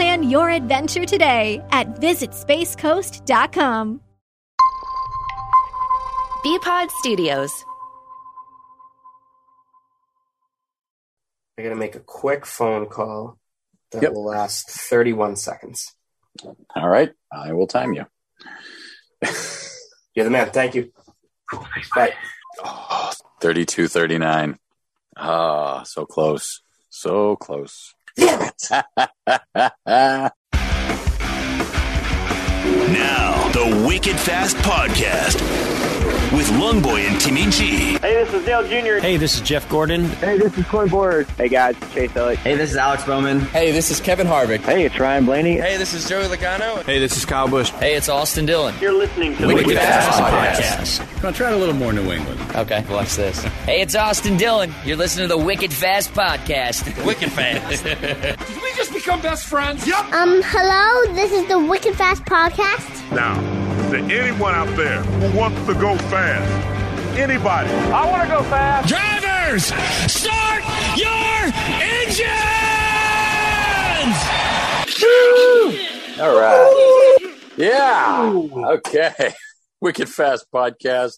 Plan your adventure today at visitspacecoast.com. Bpod Studios. I gotta make a quick phone call that Yep. will last 31 seconds. All right, I will time you. You're the man. Thank you. Bye. Oh, 32 39. Ah, so close. So close. Damn it. Now, the Wicked Fast Podcast with Lungboy and Timmy G. Hey, this is Dale Jr. Hey, this is Jeff Gordon. Hey, this is Clint Bowyer. Hey, guys, Chase Elliott. Hey, this is Alex Bowman. Hey, this is Kevin Harvick. Hey, it's Ryan Blaney. Hey, this is Joey Logano. Hey, this is Kyle Busch. Hey, it's Austin Dillon. You're listening to Wicked Wicked Fast Fast Podcast. Now try a little more New England. Okay, watch this. Hey, it's Austin Dillon. You're listening to the Wicked Fast Podcast. Wicked Fast. Did we just become best friends? Yep. Um, hello, this is the Wicked Fast Podcast. Now, to anyone out there who wants to go fast, anybody, I want to go fast. Drivers, start your engines! All right. Yeah. Okay. Wicked Fast Podcast.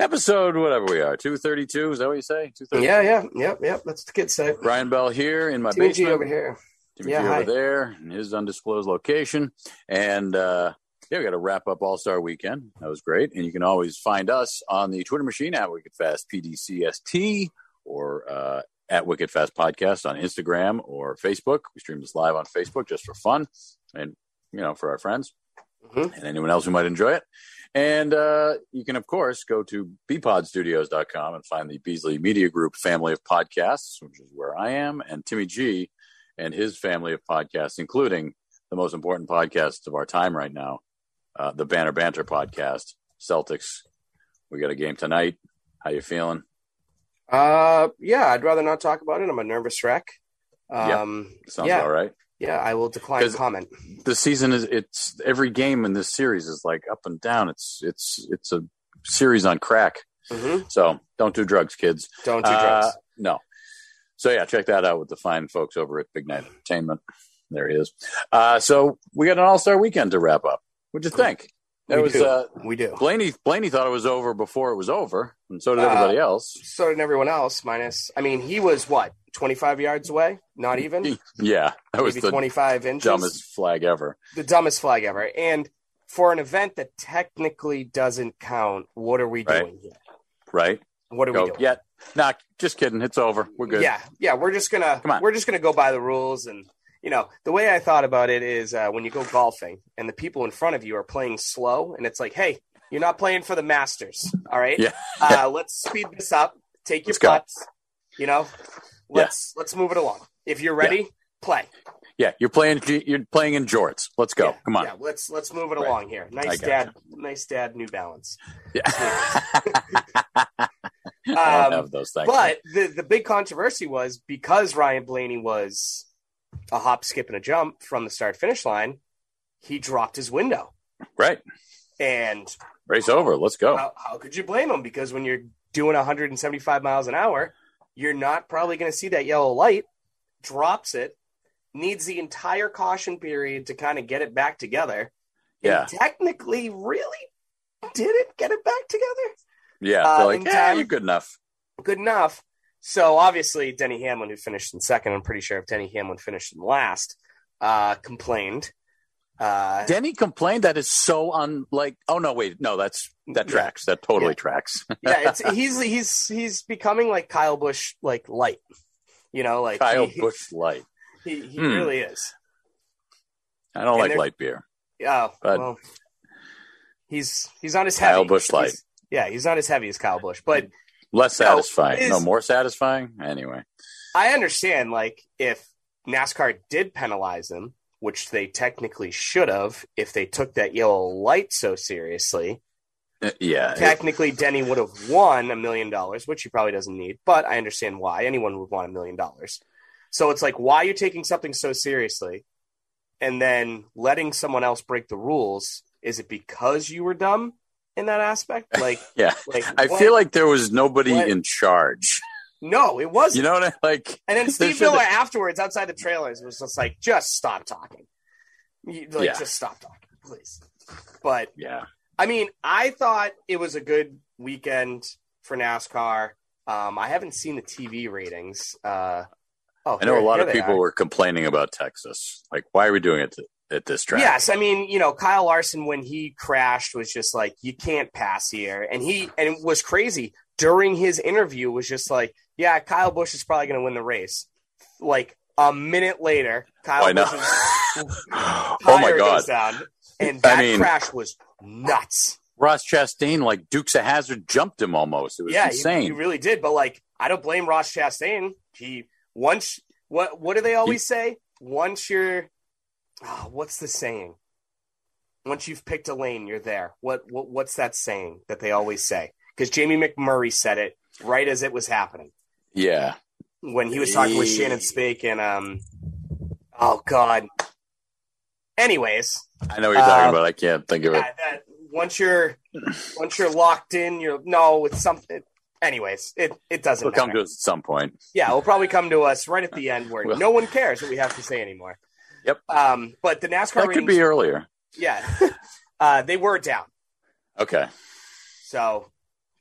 Episode, whatever we are, 232. Is that what you say? 232. Yeah, yeah, yep, yep. That's the kid say. Brian Bell here in my Timmy G over here. Timmy Yeah, G hi. over there in his undisclosed location. And uh, yeah, we got to wrap up All Star Weekend. That was great. And you can always find us on the Twitter machine at Wicked Fast PDCST or uh, at Wicked Fast Podcast on Instagram or Facebook. We stream this live on Facebook just for fun and you know for our friends Mhm. and anyone else who might enjoy it. And uh, you can, of course, go to bpodstudios.com and find the Beasley Media Group family of podcasts, which is where I am, and Timmy G and his family of podcasts, including the most important podcast of our time right now, uh, the Banner Banter podcast, Celtics. We got a game tonight. How you feeling? Uh, yeah, I'd rather not talk about it. I'm a nervous wreck. Yeah. Um, Sounds yeah, all right. yeah, I will decline comment. The season is it's every game in this series is like up and down. It's it's it's a series on crack. hmm So don't do drugs, kids. Don't do Uh, drugs. no. So yeah, check that out with the fine folks over at Big Night Entertainment. There he is. Uh, so we got an All Star Weekend to wrap up. What'd you think? That we was do. uh, we do. Blaney. Blaney thought it was over before it was over, and so did Uh, everybody else. So did everyone else. Minus, I mean, he was what 25 yards away? Not even. Yeah, that was Maybe the 25 inches. dumbest flag ever. the dumbest flag ever. And for an event that technically doesn't count, what are we Right. doing here? Right? What are we doing? Yeah. Nah, just kidding. It's over. We're good. Yeah, yeah, we're just gonna Come on. we're just gonna go by the rules, and you know the way I thought about it is uh, when you go golfing and the people in front of you are playing slow, and it's like, hey, you're not playing for the Masters, all right? Yeah. Uh, let's speed this up. Take your Let's go. putts. You know, let's let's move it along. If you're ready, play. Yeah, you're playing. You're playing in jorts. Let's go. Yeah, Come on. Yeah, let's let's move it Right. along here. Nice dad, nice dad, New Balance. Yeah. Um, those things. But the the big controversy was because Ryan Blaney was a hop, skip, and a jump from the start finish line, he dropped his window. right. And Race over. Let's go. how, how could you blame him? Because when you're doing 175 miles an hour, you're not probably going to see that yellow light. Drops it, needs the entire caution period to kind of get it back together. Yeah. Technically, really didn't get it back together. Yeah. uh, like, yeah, time- you're good enough. good enough. So obviously, Denny Hamlin, who finished in second, I'm pretty sure if Denny Hamlin finished in last, uh, complained. Uh, Denny complained that is so unlike. Oh no, wait, no, that's that tracks. That totally Yeah. tracks. yeah, it's he's he's he's becoming like Kyle Busch, like light. You know, like Kyle he, Busch light. He, he Hmm. really is. I don't And like light beer. Yeah, But- well, he's he's not as heavy. Kyle Busch light. He's- yeah, he's not as heavy as Kyle Busch, but Less satisfying. no, is- more satisfying. Anyway, I understand. Like if NASCAR did penalize him, which they technically should have if they took that yellow light so seriously. Uh, yeah, it- Technically, Denny would have won a million dollars, which he probably doesn't need, but I understand why anyone would want a million dollars. So it's like, why are you taking something so seriously and then letting someone else break the rules? Is it because you were dumb in that aspect? Like, yeah. like I what? feel like there was nobody what? in charge. no, it wasn't. You know what I like? And then Steve Miller afterwards, outside the trailers, was just like, "Just stop talking, like, Yeah. just stop talking, please." But Yeah, I mean, I thought it was a good weekend for NASCAR. Um, I haven't seen the TV ratings. Uh, oh, I know here- a lot of people are. were complaining about Texas. Like, why are we doing it to, at this track? Yes, I mean, you know, Kyle Larson when he crashed was just like, you can't pass here, and he and it was crazy during his interview was just like, yeah, Kyle Busch is probably going to win the race. Like a minute later, Kyle I know. Oh my god, down, and I that mean- crash was nuts. Ross Chastain like Dukes of Hazzard jumped him almost. It was yeah, insane. He, really did. But like, I don't blame Ross Chastain. He once what what do they always say? Once you're, oh, what's the saying? Once you've picked a lane, you're there. What what what's that saying that they always say? Because Jamie McMurray said it right as it was happening yeah, when he was talking with Shannon Spake and um, oh god. Anyways, I know what you're talking Uh, about. I can't think of it. that once you're once you're locked in, you're no, it's something. Anyways, it it doesn't It'll come to us at some point. Yeah, it'll probably come to us right at the end where Well- no one cares what we have to say anymore. Yep. Um, but the NASCAR That could be earlier. yeah, uh, they were down. Okay. So,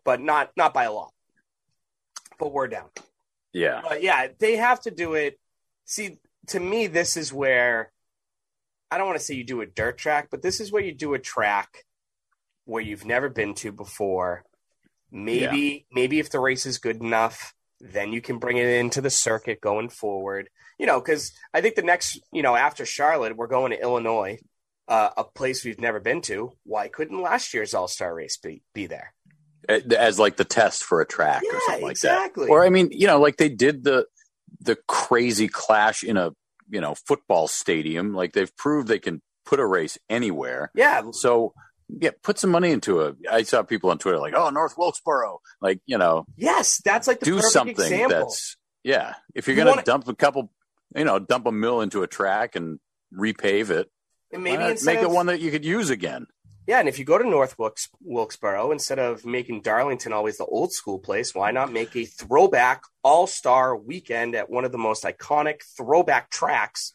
but not not by a lot. But we're down. Yeah. But yeah, they have to do it. See, to me, this is where I don't want to say you do a dirt track, but this is where you do a track where you've never been to before. Maybe, maybe if the race is good enough, then you can bring it into the circuit going forward. You know, because I think the next, you know, after Charlotte, we're going to Illinois, uh, a place we've never been to. Why couldn't last year's All Star race be be there? As like the test for a track or something like that. exactly. that. Or I mean, you know, like they did the the crazy clash in a you know football stadium. Like they've proved they can put a race anywhere. Yeah, So yeah, put some money into it. I saw people on Twitter like, "Oh, North Wilkesboro," like you know, yes, that's like the do something example. that's yeah. If you're You gonna wanna- dump a couple, you know, dump a mill into a track and repave it, and maybe make of, it one that you could use again. Yeah, and if you go to North Wilkes- Wilkesboro, instead of making Darlington always the old school place, why not make a throwback all star weekend at one of the most iconic throwback tracks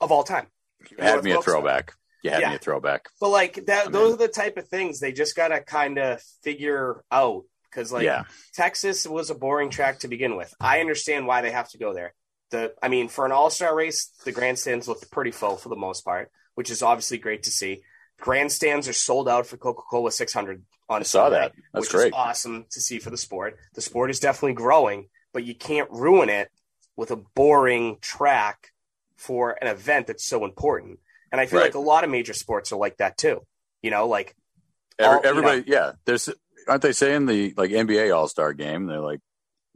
of all time? You had North me a throwback. You Yeah. a throwback. But like that, I'm those are the type of things they just got to kind of figure out because like yeah, Texas was a boring track to begin with. I understand why they have to go there. The, I mean, for an all star race, the grandstands looked pretty full for the most part, which is obviously great to see. Grandstands are sold out for Coca Cola 600 on I saw Sunday, that. That's which great. is awesome to see for the sport. The sport is definitely growing, but you can't ruin it with a boring track for an event that's so important. And I feel Right. like a lot of major sports are like that too. You know, like Every, all- you everybody, yeah. There's aren't they saying the like NBA All Star game? They're like,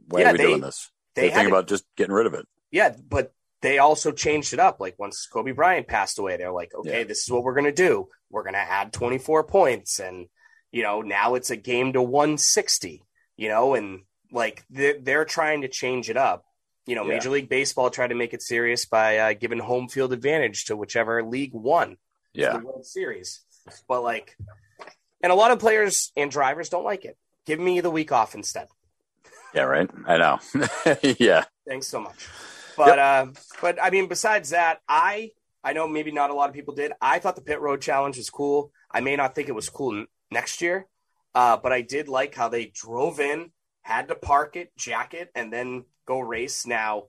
why Yeah, are we they- doing this? they think about just getting rid of it. Yeah, but they also changed it up. Like once Kobe Bryant passed away, they're like, okay, Yeah. this is what we're gonna do. We're gonna add 24 points, and you know now it's a game to 160. You know, and like they're, they're trying to change it up. You know, Yeah. Major League Baseball tried to make it serious by uh, giving home field advantage to whichever league won Yeah, the World Series. But like, and a lot of players and drivers don't like it. Give me the week off instead. yeah, right. I know. yeah, Thanks so much. But uh, but I mean, besides that, I I know maybe not a lot of people did. I thought the pit road challenge was cool. I may not think it was cool n- next year, uh, but I did like how they drove in, had to park it, jack it, and then go race. Now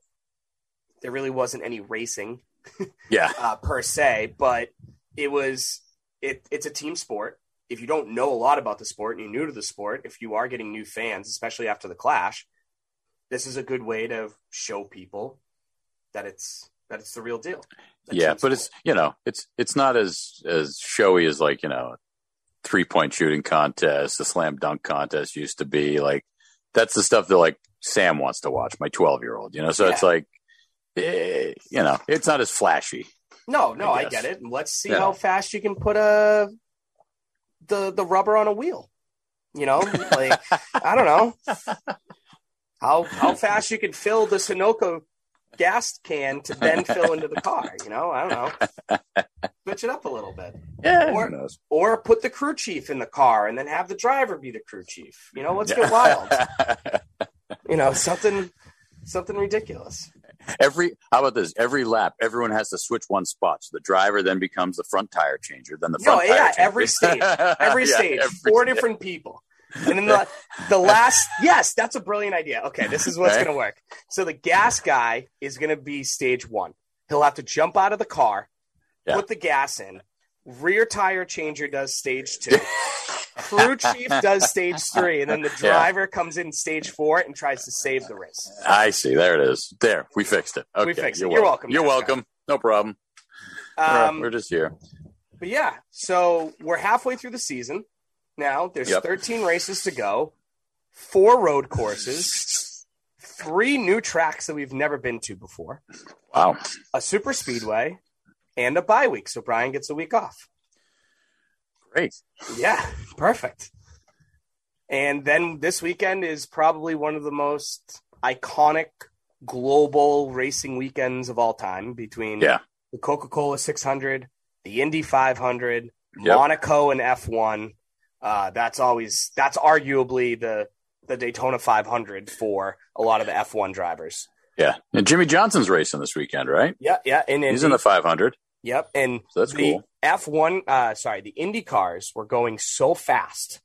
there really wasn't any racing yeah, uh, per se, but it was it. It's a team sport. If you don't know a lot about the sport and you're new to the sport, if you are getting new fans, especially after the clash, this is a good way to show people that it's that it's the real deal. Yeah. But it's you know, it's it's not as as showy as like you know, three point shooting contest, the slam dunk contest used to be. Like that's the stuff that like Sam wants to watch, my twelve year old. You know, so it's like, eh, you know, it's not as flashy. No, no, I I, get it. Let's see Yeah. how fast you can put a the the rubber on a wheel. You know, like I don't know how how fast you can fill the Sunoco gas can to then fill into the car. You know, I don't know. Switch it up a little bit, Yeah, Or- or put the crew chief in the car and then have the driver be the crew chief. You know, let's get wild. You know, something something ridiculous. every how about this? Every lap, everyone has to switch one spot. So the driver then becomes the front tire changer. Then the No, front yeah, tire changer. every stage, every Yeah, stage, every four stage. different people. And then the the last, yes, that's a brilliant idea. Okay, this is what's Okay. going to work. So the gas guy is going to be stage one. He'll have to jump out of the car, Yeah. put the gas in. Rear tire changer does stage two. Crew chief does stage three, and then the Yeah. driver comes in stage four and tries to save the race. I see. There it is. There, we fixed it. Okay, We fixed it. You're, You're welcome. welcome, You're welcome. No problem. We're- Um, we're just here. But yeah, so we're halfway through the season now. There's Yep. 13 races to go, four road courses, three new tracks that we've never been to before, Wow. a super speedway, and a bye week. So Brian gets a week off. Great. Yeah, perfect. And then this weekend is probably one of the most iconic global racing weekends of all time between Yeah. the Coca Cola 600, the Indy 500, Yep. Monaco, and F1. Uh, that's always that's arguably the the Daytona 500 for a lot of the F1 drivers. Yeah. And Jimmie Johnson's racing this weekend, right? Yeah, yeah, and He's in the 500. Yep, and So that's the cool. F1, uh, sorry, the Indy cars were going so fast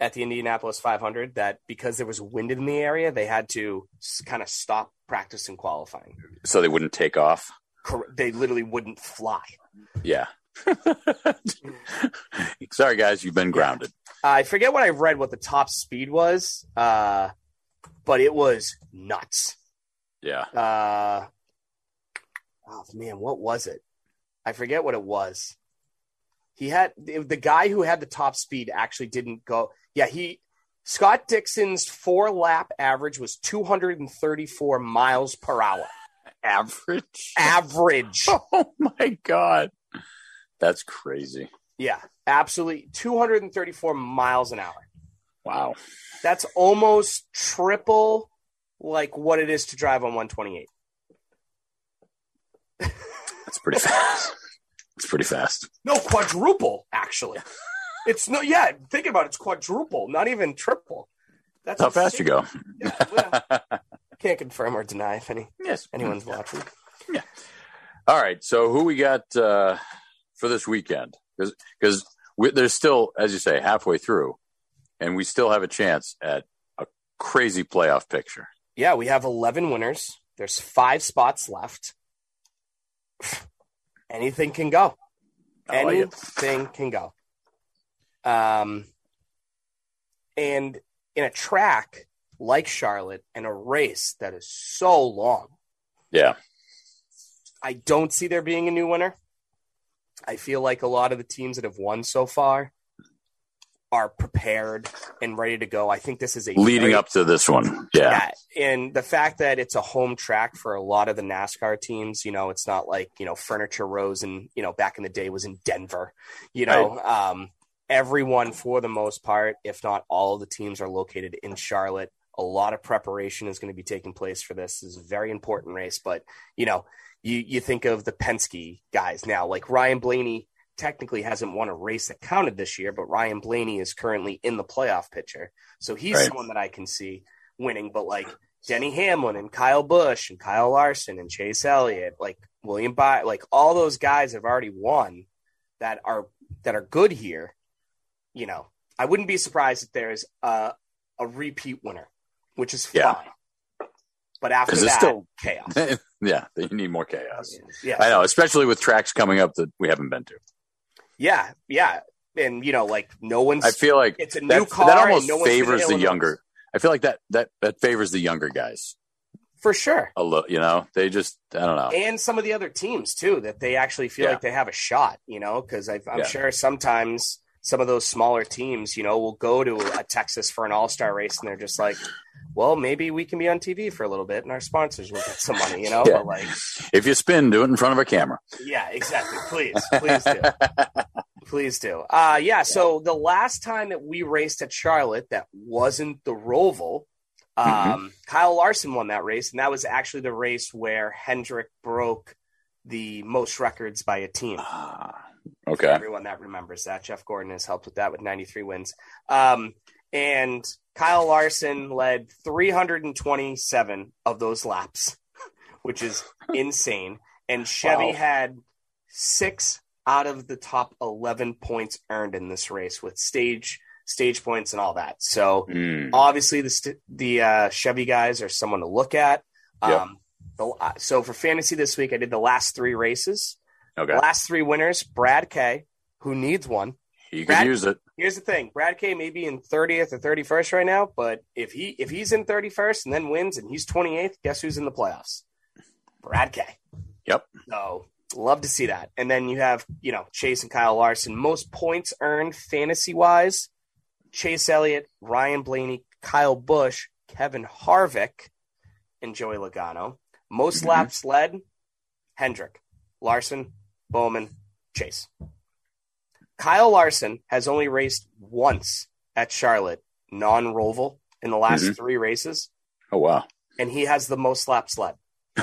at the Indianapolis 500 that because there was wind in the area, they had to kind of stop practice and qualifying. So they wouldn't take off. They literally wouldn't fly. Yeah. Sorry, guys, you've been grounded. I forget what I read what the top speed was, uh, but it was nuts. Yeah. Uh, oh man, what was it? I forget what it was. He had the guy who had the top speed actually didn't go. Yeah, he Scott Dixon's four lap average was 234 miles per hour. Average. Average. Oh my god. That's crazy. yeah, absolutely 234 miles an hour. Wow. That's almost triple like what it is to drive on 128. That's pretty fast. It's pretty fast. No, quadruple actually. It's no, yeah. Think about it. It's quadruple, not even triple. That's How fast you go. Yeah, well, can't confirm or deny if any yes. anyone's watching. Yeah. All right. So who we got uh, for this weekend? Because there's still, as you say, halfway through, and we still have a chance at a crazy playoff picture. Yeah, we have 11 winners. There's five spots left. Anything can go. I like it. Anything can go. Um, and in a track like Charlotte and a race that is so long, Yeah. I don't see there being a new winner. I feel like a lot of the teams that have won so far are prepared and ready to go. I think this is a Leading very- up to this one. Yeah. yeah, and the fact that it's a home track for a lot of the NASCAR teams, you know, it's not like you know Furniture Row and you know back in the day was in Denver. You know, um, everyone for the most part, if not all of the teams, are located in Charlotte. A lot of preparation is going to be taking place for this. This is a very important race, but you know, you you think of the Penske guys now, like Ryan Blaney. Technically hasn't won a race that counted this year, but Ryan Blaney is currently in the playoff picture, so he's Right. someone that I can see winning. But like Denny Hamlin and Kyle Busch and Kyle Larson and Chase Elliott, like William Byron, like all those guys have already won that are that are good here. You know, I wouldn't be surprised if there's a a repeat winner, which is Yeah. fine. But after that, still- chaos. yeah. You need more chaos. Yeah, I know, especially with tracks coming up that we haven't been to. Yeah, yeah. And you know, like no one's. I feel like it's a new that, car. that almost no one's been to favors the younger. I feel like that that that favors the younger guys for sure. a little. You know, they just I don't know. and some of the other teams too that they actually feel Yeah. like they have a shot you know because i'm Yeah. sure sometimes some of those smaller teams you know will go to a texas for an all-star race and they're just like well, maybe we can be on TV for a little bit and our sponsors will get some money, you know? Yeah. But like, If you spin, do it in front of a camera. yeah, exactly. Please, please do. Please do. Uh yeah, so the last time that we raced at Charlotte that wasn't the Roval, um, Mm-hmm. Kyle Larson won that race, and that was actually the race where Hendrick broke the most records by a team. For okay. everyone that remembers that. Jeff Gordon has helped with that with 93 wins. Um, and Kyle Larson led 327 of those laps, which is insane. And Chevy Wow. had six out of the top 11 points earned in this race with stage stage points and all that. So Mm. obviously the st- the uh, Chevy guys are someone to look at. Yep. Um, the, uh, so for fantasy this week, I did the last three races. Okay. The last three winners, Brad K, who needs one. You could use it. Here's the thing: Brad K may be in 30th or 31st right now, but if he if he's in 31st and then wins and he's 28th, guess who's in the playoffs? Brad K. Yep. So love to see that. And then you have you know Chase and Kyle Larson, most points earned fantasy wise. Chase Elliott, Ryan Blaney, Kyle Busch, Kevin Harvick, and Joey Logano. Most Mhm. laps led: Hendrick, Larson, Bowman, Chase. Kyle Larson has only raced once at Charlotte, non Roval, in the last Mhm. three races, Oh wow. and he has the most laps led.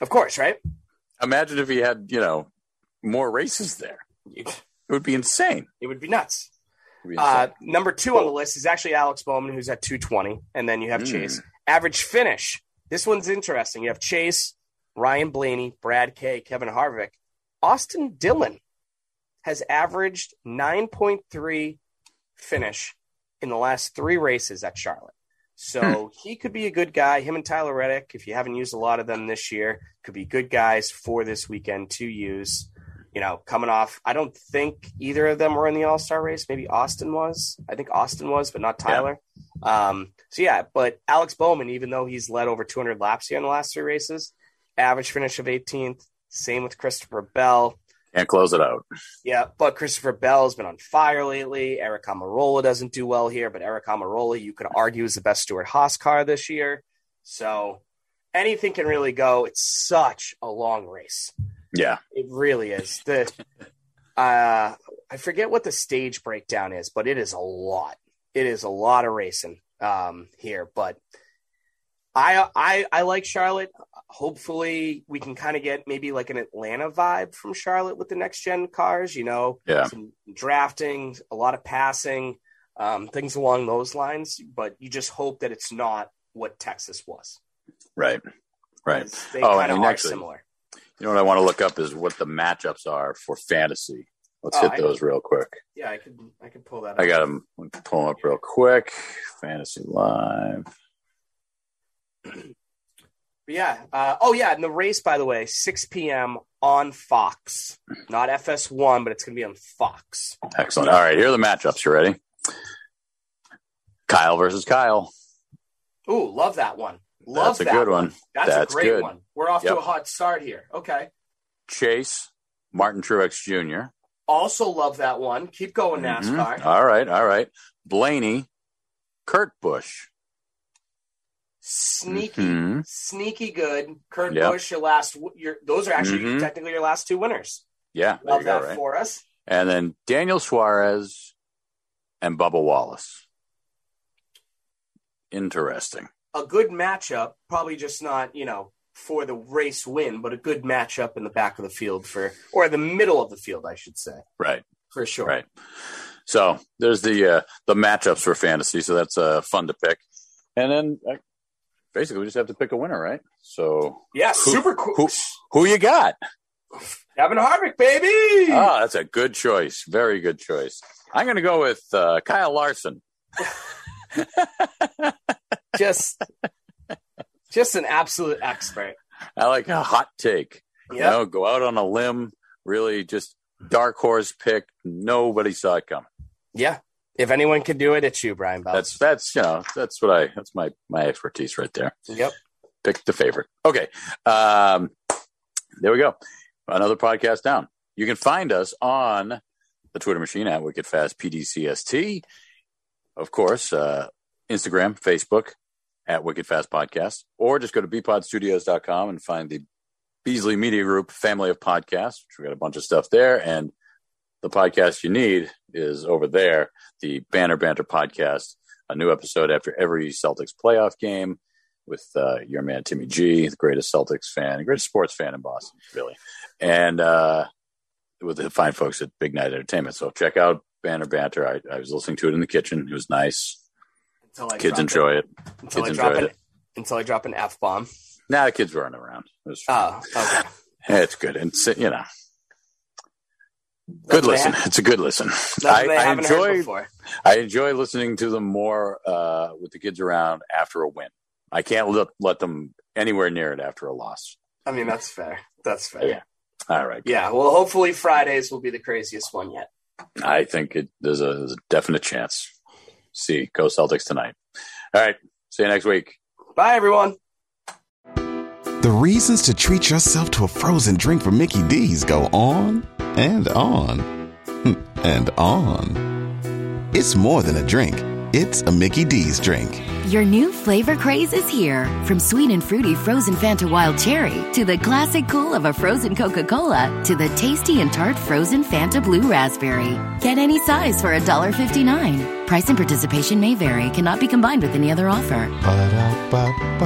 Of course, right? Imagine if he had, you know, more races there. It would be insane. It would be nuts. Would be Uh, number two on the list is actually Alex Bowman, who's at 220, and then you have Mm. Chase. Average finish. This one's interesting. You have Chase, Ryan Blaney, Brad K, Kevin Harvick. Austin Dillon has averaged 9.3 finish in the last three races at Charlotte. So he could be a good guy. Him and Tyler Reddick, if you haven't used a lot of them this year, could be good guys for this weekend to use. You know, coming off, I don't think either of them were in the All Star race. Maybe Austin was. I think Austin was, but not Tyler. Um, so yeah, but Alex Bowman, even though he's led over 200 laps here in the last three races, average finish of 18th. Same with Christopher Bell. Can't close it out. Yeah, but Christopher Bell's been on fire lately. Erik Almirola doesn't do well here, but Erik Almirola, you could argue, is the best Stewart Haas car this year. So anything can really go. It's such a long race. Yeah. It really is. The uh, I forget what the stage breakdown is, but it is a lot. It is a lot of racing um, here. But I I I like Charlotte. Hopefully, we can kind of get maybe like an Atlanta vibe from Charlotte with the next gen cars. You know, Yeah. some drafting, a lot of passing, um, things along those lines. But you just hope that it's not what Texas was. Right. Right. They Oh, kind and of are actually- similar. You know what I want to look up is what the matchups are for fantasy. Let's Oh, hit I- those real quick. Yeah, I could I could pull that. Up. I got them. Pull them up real quick. Fantasy Live. But yeah. Uh, oh, yeah. And the race, by the way, 6 p.m. on Fox. Not FS1, but it's going to be on Fox. Excellent. All right, here are the matchups. You ready? Kyle versus Kyle. Ooh, love that one. Love That's a that good one. That's, That's a great good. one. We're off to a hot start here. Okay. Chase, Martin Truex Jr. Also love that one. Keep going, Mhm. NASCAR. All right, all right. Blaney, Kurt Busch. Sneaky, Mhm. sneaky good. Kurt Yep. Busch, your last. Your those are actually Mhm. technically your last two winners. Yeah, Love you go, that right? for us. And then Daniel Suarez and Bubba Wallace. Interesting. A good matchup, probably just not you know for the race win, but a good matchup in the back of the field for or the middle of the field, I should say, Right, for sure. right. So there's the uh, the matchups for fantasy. So that's uh, fun to pick. And then uh, basically we just have to pick a winner, right? So Yeah, Who- super cool. who who you got? Kevin Harvick, baby. Ah, that's a good choice. Very good choice. I'm going to go with uh, Kyle Larson. just just an absolute expert. I like a hot take. You know, go out on a limb, really just dark horse pick. Nobody saw it coming. Yeah. If anyone can do it, it's you, Brian Bell. That's that's you know that's what I that's my my expertise right there. yep. Pick the favorite. Okay, um, there we go. Another podcast down. You can find us on the Twitter machine at Wicked Fast PDCST. of course, uh, Instagram, Facebook at Wicked Fast Podcast, or just go to bpodstudios.com and find the Beasley Media Group family of podcasts, which we got a bunch of stuff there. And the podcast you need is over there, the Banner Banter podcast, a new episode after every Celtics playoff game with uh, your man Timmy G, the greatest Celtics fan, greatest sports fan in Boston, really, and uh, with the fine folks at Big Night Entertainment. So check out Banner Banter. I, I was listening to it in the kitchen. It was nice. Until I Kids enjoy it. Until Kids I drop enjoyed an, it. Until I drop an f bomb. Nah, the kids weren't around. It was Oh, okay. it's good, and you know, That's good listen. have- It's a good listen. I, I, I haven't heard enjoy. I enjoy listening to them more uh, with the kids around after a win. I can't let, let them anywhere near it after a loss. I mean, that's fair. That's fair. Yeah. All right. Yeah, well, hopefully Fridays will be the craziest one yet. I think it, there's, a, there's a definite chance. See, go Celtics tonight. All right. See you next week. Bye, everyone. The reasons to treat yourself to a frozen drink from Mickey D's go on and on hmm, and on. It's more than a drink, it's a Mickey D's drink. Your new flavor craze is here. From sweet and fruity frozen Fanta Wild Cherry to the classic cool of a frozen Coca Cola to the tasty and tart frozen Fanta Blue Raspberry. Get any size for $1.59. Price and participation may vary, cannot be combined with any other offer. Ba-da-ba-ba-ba.